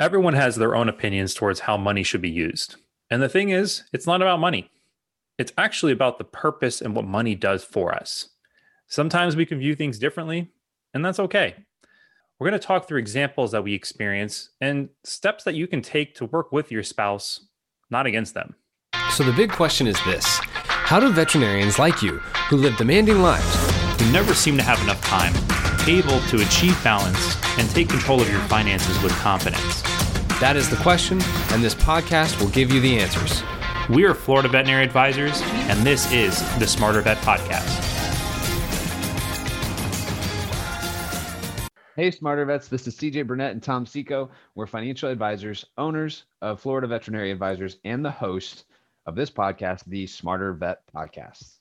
Everyone has their own opinions towards how money should be used. And the thing is, it's not about money. It's actually about the purpose and what money does for us. Sometimes we can view things differently, and that's okay. We're going to talk through examples that we experience and steps that you can take to work with your spouse, not against them. So, the big question is this How do veterinarians like you, who live demanding lives, who never seem to have enough time, able to achieve balance and take control of your finances with confidence? That is the question, and this podcast will give you the answers. We are Florida Veterinary Advisors, and this is the Smarter Vet Podcast. Hey, Smarter Vets, this is CJ Burnett and Tom Seco. We're financial advisors, owners of Florida Veterinary Advisors, and the host of this podcast, the Smarter Vet Podcast.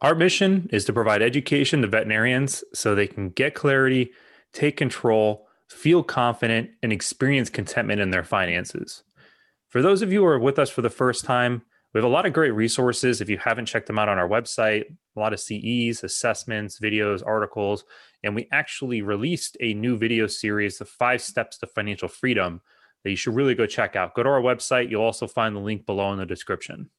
Our mission is to provide education to veterinarians so they can get clarity, take control, feel confident, and experience contentment in their finances. For those of you who are with us for the first time, we have a lot of great resources. If you haven't checked them out on our website, a lot of CEs, assessments, videos, articles, and we actually released a new video series, The Five Steps to Financial Freedom, that you should really go check out. Go to our website. You'll also find the link below in the description.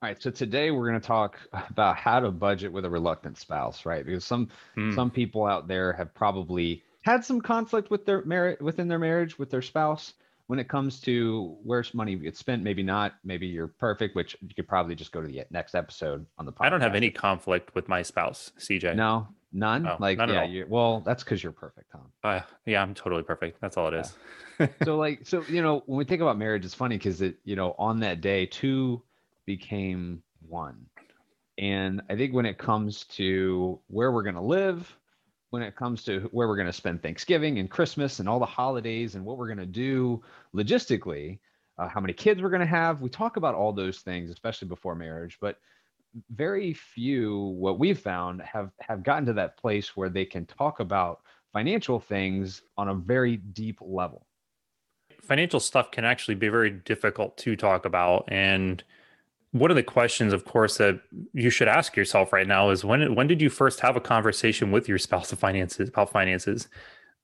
All right, so today we're going to talk about how to budget with a reluctant spouse, right? Because some mm. some people out there have probably had some conflict with their marriage within their marriage with their spouse when it comes to where's money gets spent. Maybe not. Maybe you're perfect, which you could probably just go to the next episode on the podcast. I don't have any conflict with my spouse, CJ. No, none. Oh, like none yeah, you, well, that's because you're perfect, Tom. Uh, yeah, I'm totally perfect. That's all it is. Yeah. so like, so you know, when we think about marriage, it's funny because it, you know, on that day, two became one. And I think when it comes to where we're going to live, when it comes to where we're going to spend Thanksgiving and Christmas and all the holidays and what we're going to do logistically, uh, how many kids we're going to have, we talk about all those things, especially before marriage. But very few, what we've found, have have gotten to that place where they can talk about financial things on a very deep level. Financial stuff can actually be very difficult to talk about, and one of the questions of course that you should ask yourself right now is when when did you first have a conversation with your spouse of finances about finances?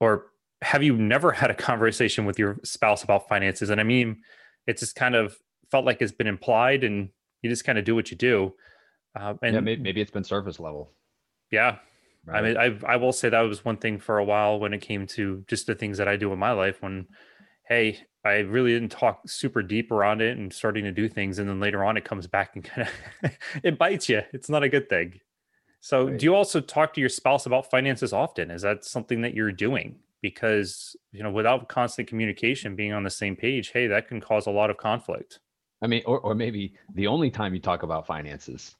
Or have you never had a conversation with your spouse about finances? And i mean it's just kind of felt like it's been implied and you just kind of do what you do. Uh, and yeah, maybe, maybe it's been surface level. Yeah. Right. i mean I, I will say that was one thing for a while when it came to just the things that i do in my life when hey I really didn't talk super deep around it and starting to do things. And then later on, it comes back and kind of it bites you. It's not a good thing. So, right. do you also talk to your spouse about finances often? Is that something that you're doing? Because, you know, without constant communication, being on the same page, hey, that can cause a lot of conflict. I mean, or, or maybe the only time you talk about finances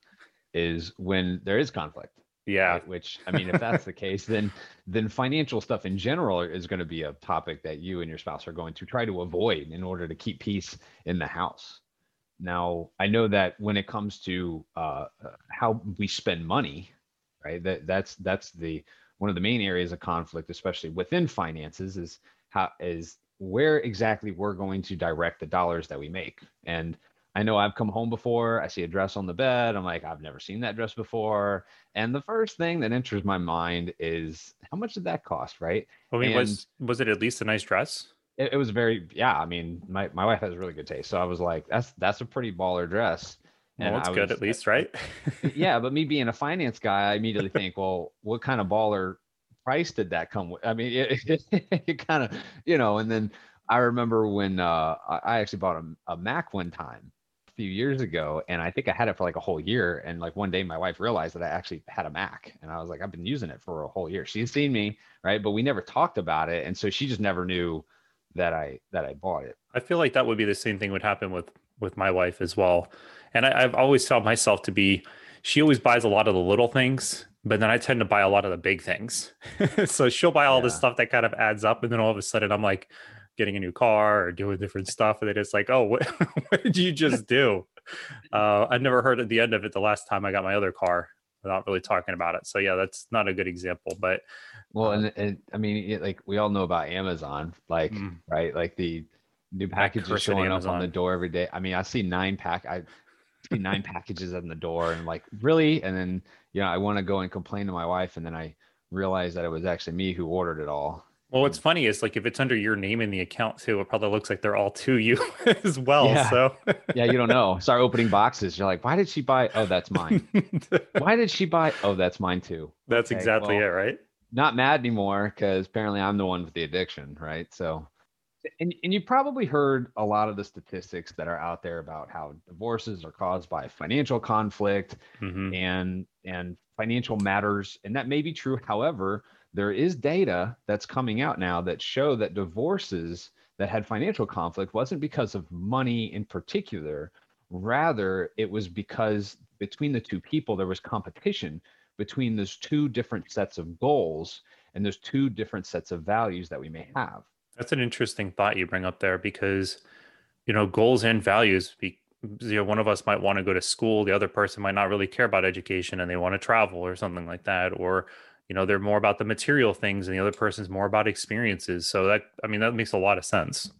is when there is conflict. Yeah. Right? Which I mean, if that's the case, then then financial stuff in general is going to be a topic that you and your spouse are going to try to avoid in order to keep peace in the house. Now, I know that when it comes to uh, uh, how we spend money, right? That that's that's the one of the main areas of conflict, especially within finances, is how is where exactly we're going to direct the dollars that we make. And I know I've come home before, I see a dress on the bed. I'm like, I've never seen that dress before. And the first thing that enters my mind is how much did that cost, right? I mean, and was was it at least a nice dress? It, it, was very yeah. I mean, my, my wife has really good taste. So I was like, that's that's a pretty baller dress. And well, it's good at least, right? yeah, but me being a finance guy, I immediately think, well, what kind of baller price did that come with? I mean, it, it, it kind of, you know, and then I remember when uh, I actually bought a, a Mac one time few years ago and I think I had it for like a whole year. And like one day my wife realized that I actually had a Mac and I was like, I've been using it for a whole year. She's seen me, right? But we never talked about it. And so she just never knew that I that I bought it. I feel like that would be the same thing would happen with with my wife as well. And I, I've always felt myself to be she always buys a lot of the little things, but then I tend to buy a lot of the big things. so she'll buy all yeah. this stuff that kind of adds up, and then all of a sudden I'm like, getting a new car or doing different stuff and then it's like oh what, what did you just do? Uh, i never heard at the end of it the last time i got my other car without really talking about it so yeah that's not a good example but well um, and, and i mean it, like we all know about amazon like mm, right like the new packages showing up on the door every day. I mean i see nine pack i see nine packages on the door and like really? And then you know i want to go and complain to my wife and then i realize that it was actually me who ordered it all Well, what's funny is like if it's under your name in the account too, it probably looks like they're all to you as well. Yeah. So yeah, you don't know. Start opening boxes. You're like, why did she buy? Oh, that's mine. why did she buy? Oh, that's mine too. that's Okay, exactly well, it, right? Not mad anymore because apparently I'm the one with the addiction, right? So, and and you've probably heard a lot of the statistics that are out there about how divorces are caused by financial conflict hmm and and financial matters, and that may be true. However, there is data that's coming out now that show that divorces that had financial conflict wasn't because of money in particular rather it was because between the two people there was competition between those two different sets of goals and those two different sets of values that we may have That's an interesting thought you bring up there because, you know, goals and values. Be, you know, one of us might want to go to school, the other person might not really care about education, and they want to travel or something like that, or you know, they're more about the material things, and the other person's more about experiences. So that, I mean, that makes a lot of sense.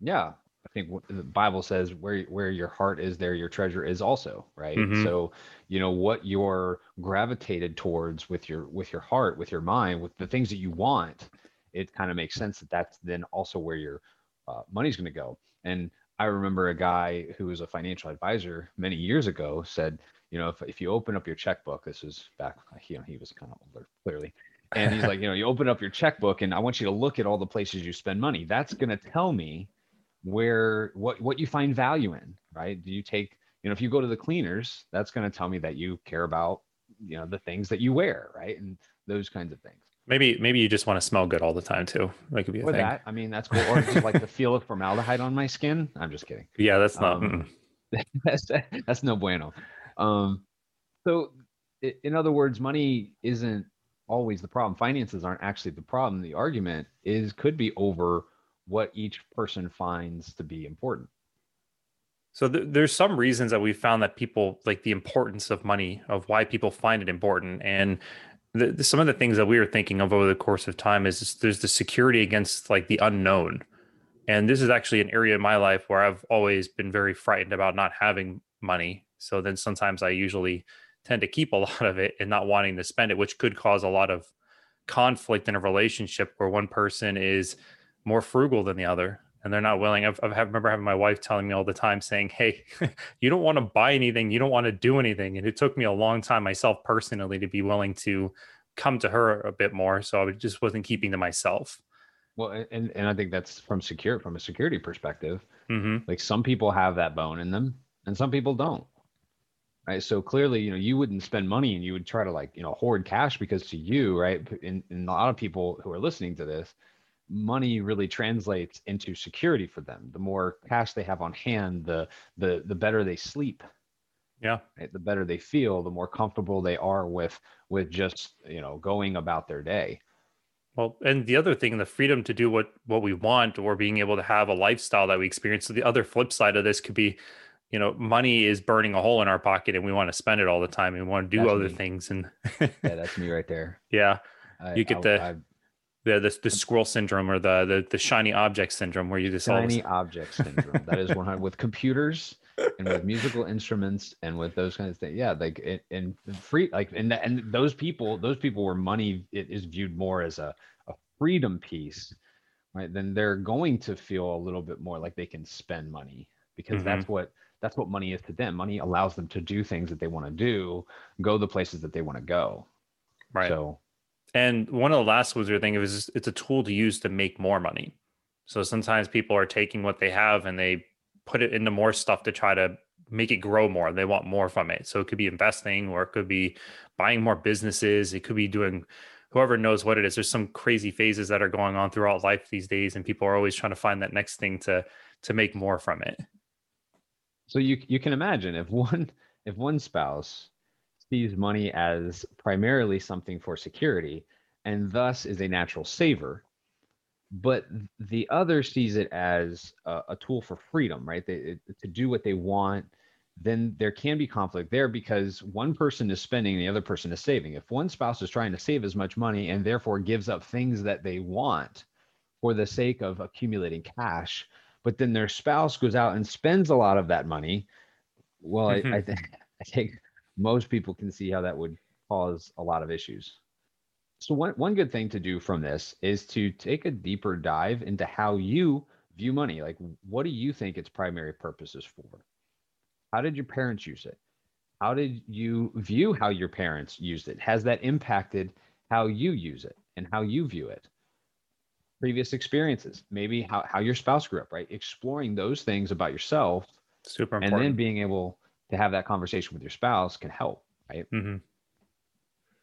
yeah i think the bible says where where your heart is there your treasure is also right Mhm. so you know what you're gravitated towards with your with your heart with your mind with the things that you want it kind of makes sense that that's then also where your uh, money's going to go and i remember a guy who was a financial advisor many years ago said you know if, if you open up your checkbook this was back you know he was kind of older clearly and he's like you know you open up your checkbook and i want you to look at all the places you spend money. That's going to tell me where what what you find value in right? Do you take you know if you go to the cleaners that's going to tell me that you care about you know the things that you wear right? And those kinds of things. Maybe, maybe you just want to smell good all the time too. That could be a or thing. that. I mean that's cool. Or just like the feel of formaldehyde on my skin. I'm just kidding. Yeah, that's not. Um, that's that's no bueno um so in other words money isn't always the problem. Finances aren't actually the problem. The argument is could be over what each person finds to be important. So th- there's some reasons that we found that people like the importance of money, of why people find it important, and the, the- some of the things that we were thinking of over the course of time is just, there's the security against like the unknown, and this is actually an area in my life where I've always been very frightened about not having money. So then sometimes I usually tend to keep a lot of it and not wanting to spend it, which could cause a lot of conflict in a relationship where one person is more frugal than the other and they're not willing. I've, I've had, remember having my wife telling me all the time saying, Hey, you don't want to buy anything. You don't want to do anything. And it took me a long time myself personally to be willing to come to her a bit more. So I just wasn't keeping to myself. well and and i think that's from secure from a security perspective hmm like some people have that bone in them and some people don't right so clearly you know you wouldn't spend money and you would try to like you know hoard cash because to you right and, and a lot of people who are listening to this money really translates into security for them the more cash they have on hand the the the better they sleep Yeah. right? the better they feel the more comfortable they are with with just you know going about their day Well, and the other thing, the freedom to do what what we want, or being able to have a lifestyle that we experience. So the other flip side of this could be, you know, money is burning a hole in our pocket, and we want to spend it all the time, and we want to do That's other me. things. And yeah that's me right there yeah, I, You get I- the- I- the the, the squirrel syndrome or the, the the shiny object syndrome, where you just shiny sudden- object syndrome. that is 100 with computers and with musical instruments and with those kinds of things. Yeah, like it, and free like and and those people, those people where money it is viewed more as a, a freedom piece, right? Then they're going to feel a little bit more like they can spend money because Mhm. that's what that's what money is to them. Money allows them to do things that they want to do, go the places that they want to go. right. So And one of the last ones we were thinking of is it's a tool to use to make more money. So sometimes people are taking what they have and they put it into more stuff to try to make it grow more. They want more from it. So it could be investing or it could be buying more businesses. It could be doing whoever knows what it is. There's some crazy phases that are going on throughout life these days, and people are always trying to find that next thing to to make more from it. So you you can imagine if one if one spouse sees money as primarily something for security and thus is a natural saver, but the other sees it as a, a tool for freedom, right? They, it- to do what they want, then there can be conflict there because one person is spending and the other person is saving. If one spouse is trying to save as much money and therefore gives up things that they want for the sake of accumulating cash, but then their spouse goes out and spends a lot of that money, well, I, I mm-hmm. think I think most people can see how that would cause a lot of issues. so one, one good thing to do from this is to take a deeper dive into how you view money. Like, what do you think its primary purpose is for? How did your parents use it? How did you view how your parents used it? Has that impacted how you use it and how you view it? Previous experiences, maybe how, how your spouse grew up, right? Exploring those things about yourself. Super important. And then being able to have that conversation with your spouse can help, right? Mm-hmm.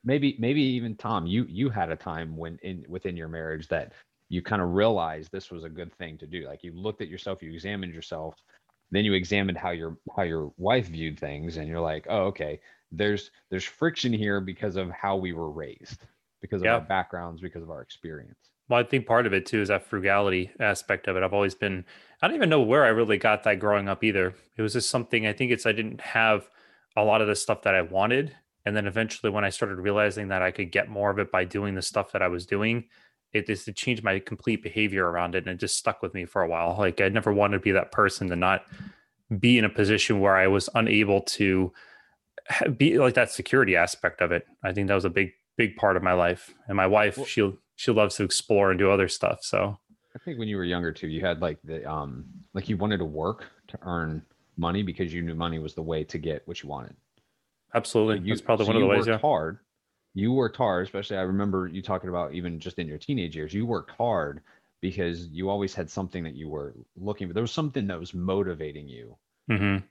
Maybe, maybe even Tom, you you had a time when in within your marriage that you kind of realized this was a good thing to do. Like you looked at yourself, you examined yourself, then you examined how your how your wife viewed things and you're like oh okay there's there's friction here because of how we were raised because of yeah. our backgrounds because of our experience well i think part of it too is that frugality aspect of it. I've always been i don't even know where i really got that growing up either. It was just something i think it's i didn't have a lot of the stuff that i wanted. And then eventually when i started realizing that i could get more of it by doing the stuff that i was doing it is to change my complete behavior around it and it just stuck with me for a while. Like i never wanted to be that person to not be in a position where i was unable to be like that security aspect of it. I think that was a big big part of my life. And my wife well, she she loves to explore and do other stuff so i think when you were younger too you had like the um like you wanted to work to earn money because you knew money was the way to get what you wanted absolutely so you, that's probably so one of the ways yeah hard you worked hard, especially I remember you talking about even just in your teenage years, you worked hard because you always had something that you were looking for. There was something that was motivating you mm-hmm.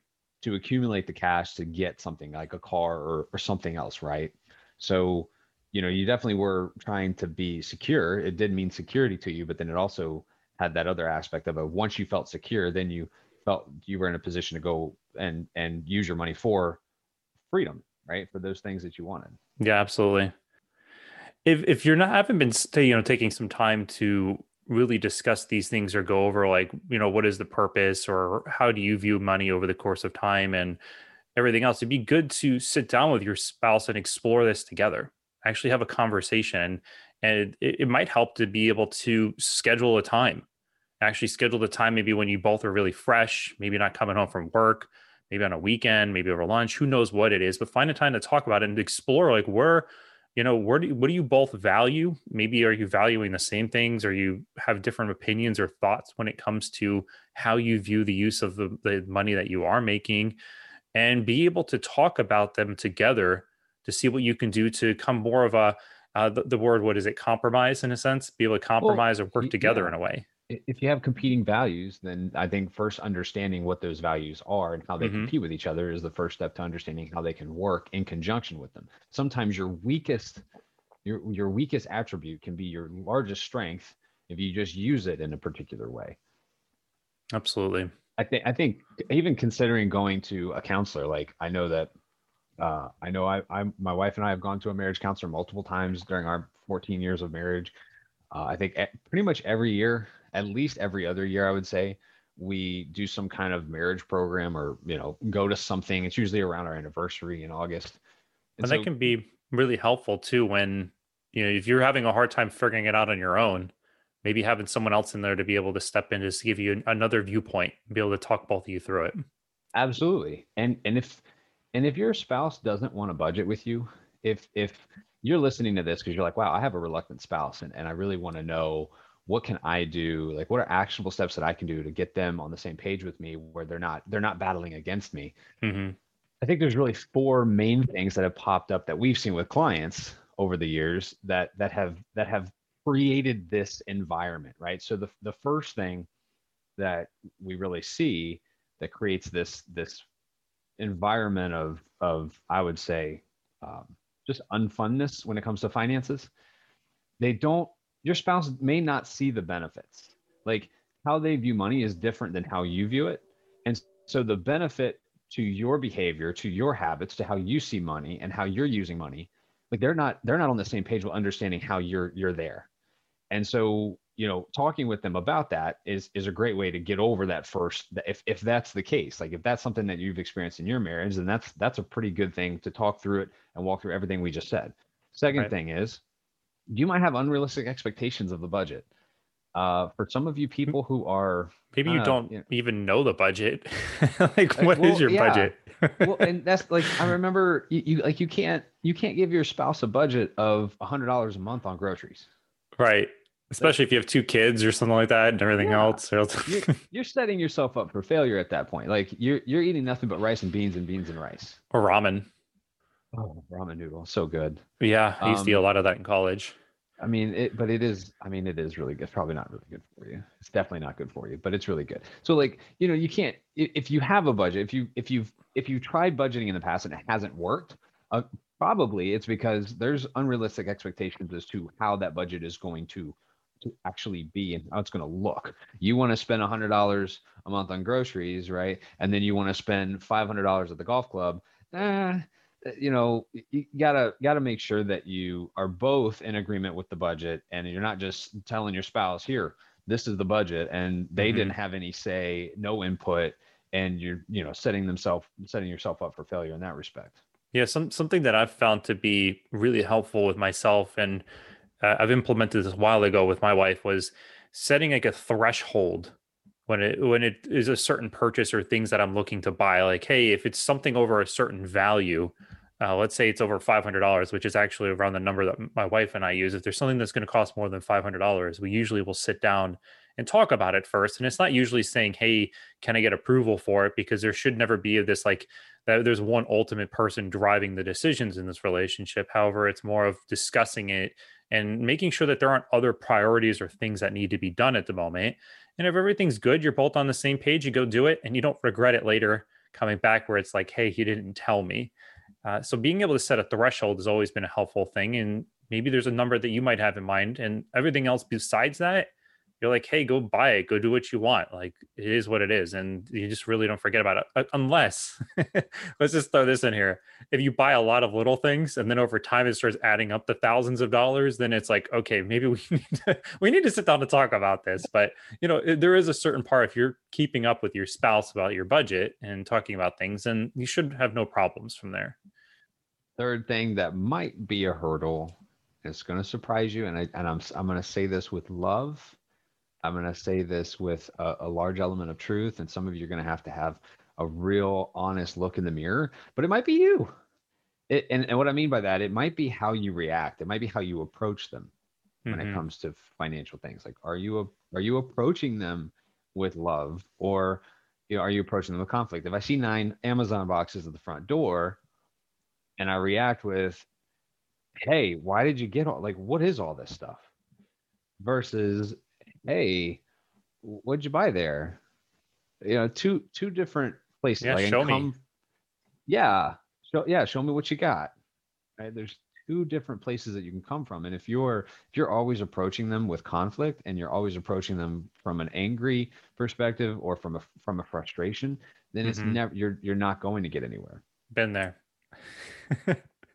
to accumulate the cash to get something like a car or, or something else, right? So, you know, you definitely were trying to be secure. It did mean security to you, but then it also had that other aspect of it. Once you felt secure, then you felt you were in a position to go and and use your money for freedom, right? For those things that you wanted. Yeah, absolutely. If if you're not haven't been you know taking some time to really discuss these things or go over like you know what is the purpose or how do you view money over the course of time and everything else it'd be good to sit down with your spouse and explore this together actually have a conversation and it, it might help to be able to schedule a time actually schedule the time maybe when you both are really fresh maybe not coming home from work maybe on a weekend, maybe over lunch, who knows what it is, but find a time to talk about it and explore like where, you know, where do you, what do you both value? Maybe are you valuing the same things or you have different opinions or thoughts when it comes to how you view the use of the, the money that you are making and be able to talk about them together to see what you can do to come more of a uh, the, the, word what is it compromise in a sense be able to compromise well, or work together yeah. in a way if you have competing values, then I think first understanding what those values are and how they mm-hmm. compete with each other is the first step to understanding how they can work in conjunction with them. Sometimes your weakest your your weakest attribute can be your largest strength if you just use it in a particular way. Absolutely. I think I think even considering going to a counselor, like I know that uh, I know I, I'm my wife and I have gone to a marriage counselor multiple times during our 14 years of marriage. Uh, I think pretty much every year at least every other year, I would say, we do some kind of marriage program or, you know, go to something. It's usually around our anniversary in August. And, and so, that can be really helpful too when, you know, if you're having a hard time figuring it out on your own, maybe having someone else in there to be able to step in to give you another viewpoint, be able to talk both of you through it. Absolutely. And and if and if your spouse doesn't want to budget with you, if if you're listening to this because you're like, wow, I have a reluctant spouse and, and I really want to know what can I do? Like, what are actionable steps that I can do to get them on the same page with me, where they're not they're not battling against me? Mm-hmm. I think there's really four main things that have popped up that we've seen with clients over the years that that have that have created this environment, right? So the the first thing that we really see that creates this this environment of of I would say um, just unfunness when it comes to finances. They don't your spouse may not see the benefits. Like how they view money is different than how you view it. And so the benefit to your behavior, to your habits, to how you see money and how you're using money, like they're not they're not on the same page with understanding how you're you're there. And so, you know, talking with them about that is is a great way to get over that first if if that's the case. Like if that's something that you've experienced in your marriage, then that's that's a pretty good thing to talk through it and walk through everything we just said. Second right. thing is you might have unrealistic expectations of the budget. Uh, for some of you people who are maybe you uh, don't you know- even know the budget. like, what is well, your yeah. budget? well, and that's like I remember you, you like you can't you can't give your spouse a budget of a hundred dollars a month on groceries. right. Especially if you have two kids or something like that and everything Yeah. else. You're, you're setting yourself up for failure at that point. Like you're you're eating nothing but rice and beans and beans and rice. or ramen. Oh, ramen noodle, so good. Yeah. I used to eat a Um, lot of that in college. I mean, it, but it is. I mean, it is really good. It's probably not really good for you. It's definitely not good for you, but it's really good. So, like, you know, you can't if you have a budget. If you if you've if you've tried budgeting in the past and it hasn't worked, uh, probably it's because there's unrealistic expectations as to how that budget is going to to actually be and how it's going to look. You want to spend a hundred dollars a month on groceries, right? And then you want to spend five hundred dollars at the golf club. Eh, you know you gotta gotta make sure that you are both in agreement with the budget and you're not just telling your spouse here this is the budget and they Mhm. didn't have any say no input and you're you know setting themselves setting yourself up for failure in that respect Yeah, some something that I've found to be really helpful with myself, and uh, I've implemented this a while ago with my wife, was setting like a threshold when it when it is a certain purchase or things that I'm looking to buy. Like, hey, if it's something over a certain value, uh, let's say it's over five hundred dollars, which is actually around the number that my wife and I use. If there's something that's going to cost more than five hundred dollars, we usually will sit down and talk about it first. And it's not usually saying, "Hey, can I get approval for it?" Because there should never be of this like that there's one ultimate person driving the decisions in this relationship. However, it's more of discussing it and making sure that there aren't other priorities or things that need to be done at the moment. And if everything's good, you're both on the same page, you go do it and you don't regret it later coming back where it's like, hey, he didn't tell me. Uh, so being able to set a threshold has always been a helpful thing. And maybe there's a number that you might have in mind. And everything else besides that, you're like, hey, go buy it, go do what you want. Like it is what it is. And you just really don't forget about it. Uh, Unless, let's just throw this in here. If you buy a lot of little things and then over time it starts adding up to thousands of dollars, then it's like, okay, maybe we need to, we need to sit down to talk about this. But you know, there is a certain part if you're keeping up with your spouse about your budget and talking about things, and you should have no problems from there. third thing that might be a hurdle it's going to surprise you and I and I'm I'm going to say this with love I'm going to say this with a, a large element of truth and some of you are going to have to have a real honest look in the mirror but it might be you. It, and, and what I mean by that it might be how you react. It might be how you approach them when it Mhm. comes to financial things. Like are you a, are you approaching them with love or you know, are you approaching them with conflict? If i see nine amazon boxes at the front door and i react with hey why did you get all like what is all this stuff? versus hey what'd you buy there you know two two different places Yeah, like, show me. yeah show yeah show me what you got right there's two different places that you can come from and if you're if you're always approaching them with conflict and you're always approaching them from an angry perspective or from a from a frustration then it's Mhm. never you're you're not going to get anywhere Been there.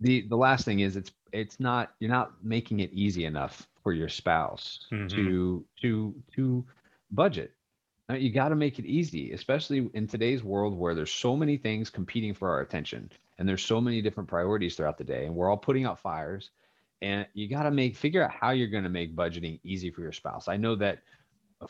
the the last thing is it's it's not you're not making it easy enough for your spouse Mhm. to to to budget. Uh, you got to make it easy especially in today's world where there's so many things competing for our attention and there's so many different priorities throughout the day and we're all putting out fires. And you got to make figure out how you're going to make budgeting easy for your spouse. I know that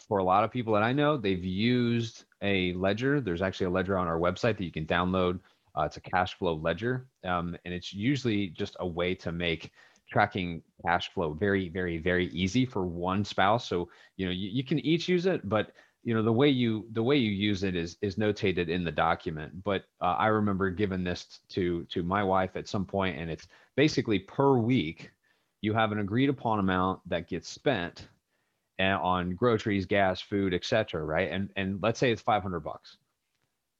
for a lot of people that i know they've used a ledger. There's actually a ledger on our website that you can download uh, it's a cash flow ledger, um, and it's usually just a way to make tracking cash flow very, very, very easy for one spouse. So you know you, you can each use it, but you know the way you the way you use it is is notated in the document. But uh, I remember giving this to to my wife at some point, and it's basically per week you have an agreed upon amount that gets spent on groceries, gas, food, etc. Right, and and let's say it's five hundred bucks,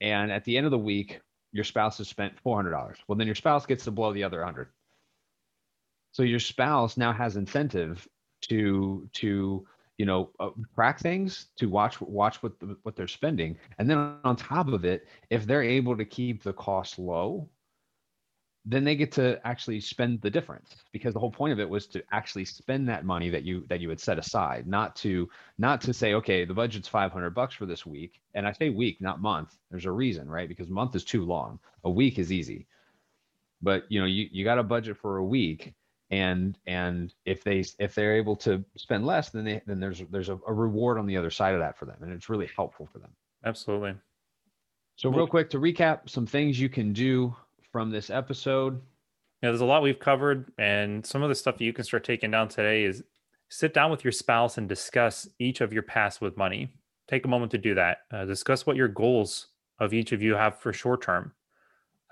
and at the end of the week your spouse has spent $400 well then your spouse gets to blow the other 100 so your spouse now has incentive to to you know uh, track things to watch watch what the, what they're spending. And then on top of it if they're able to keep the cost low then they get to actually spend the difference because the whole point of it was to actually spend that money that you that you had set aside not to not to say okay the budget's 500 bucks for this week. And i say week not month. There's a reason right? Because month is too long. A week is easy. But you know you, you got a budget for a week and and if they if they're able to spend less then they then there's there's a, a reward on the other side of that for them and it's really helpful for them. Absolutely. so real quick to recap some things you can do from this episode Yeah, there's a lot we've covered, and some of the stuff you can start taking down today is sit down with your spouse and discuss each of your paths with money. Take a moment to do that. Uh, discuss what your goals of each of you have for short term.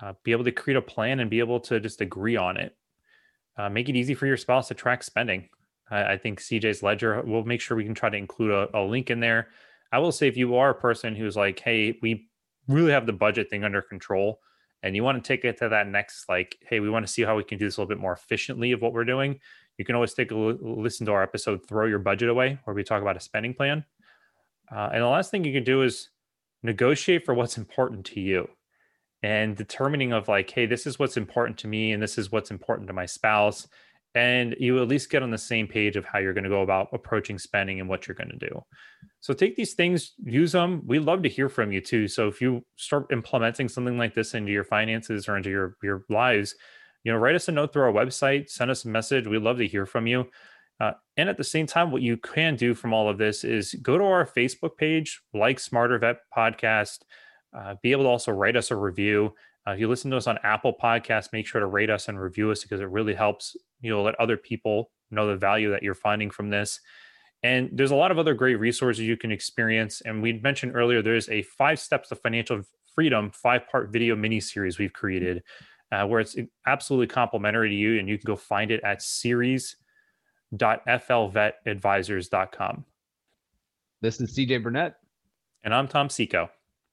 Uh, be able to create a plan and be able to just agree on it. Uh, make it easy for your spouse to track spending. I, I think CJ's ledger, we'll make sure we can try to include a, a link in there. I will say, if you are a person who's like, hey, we really have the budget thing under control, and you want to take it to that next like hey we want to see how we can do this a little bit more efficiently of what we're doing. You can always take a l- listen to our episode throw your budget away where we talk about a spending plan. Uh, and the last thing you can do is negotiate for what's important to you and determining of like hey this is what's important to me and this is what's important to my spouse and you at least get on the same page of how you're going to go about approaching spending and what you're going to do. So take these things use them we love to hear from you too. So if you start implementing something like this into your finances or into your your lives you know write us a note through our website send us a message. We'd love to hear from you. Uh, and at the same time what you can do from all of this is go to our facebook page like smarter vet podcast. Uh, be able to also write us a review uh, if you listen to us on Apple Podcasts, make sure to rate us and review us because it really helps you know let other people know the value that you're finding from this. And there's a lot of other great resources you can experience. And we mentioned earlier there's a five steps to financial freedom five part video mini series we've created uh, where it's absolutely complimentary to you, and you can go find it at series.flvetadvisors.com. this is cj burnett And I'm Tom Seco.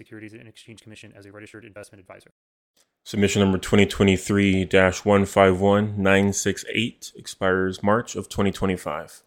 Securities and Exchange Commission as a registered investment advisor. Submission number 2023 151968 expires March of 2025.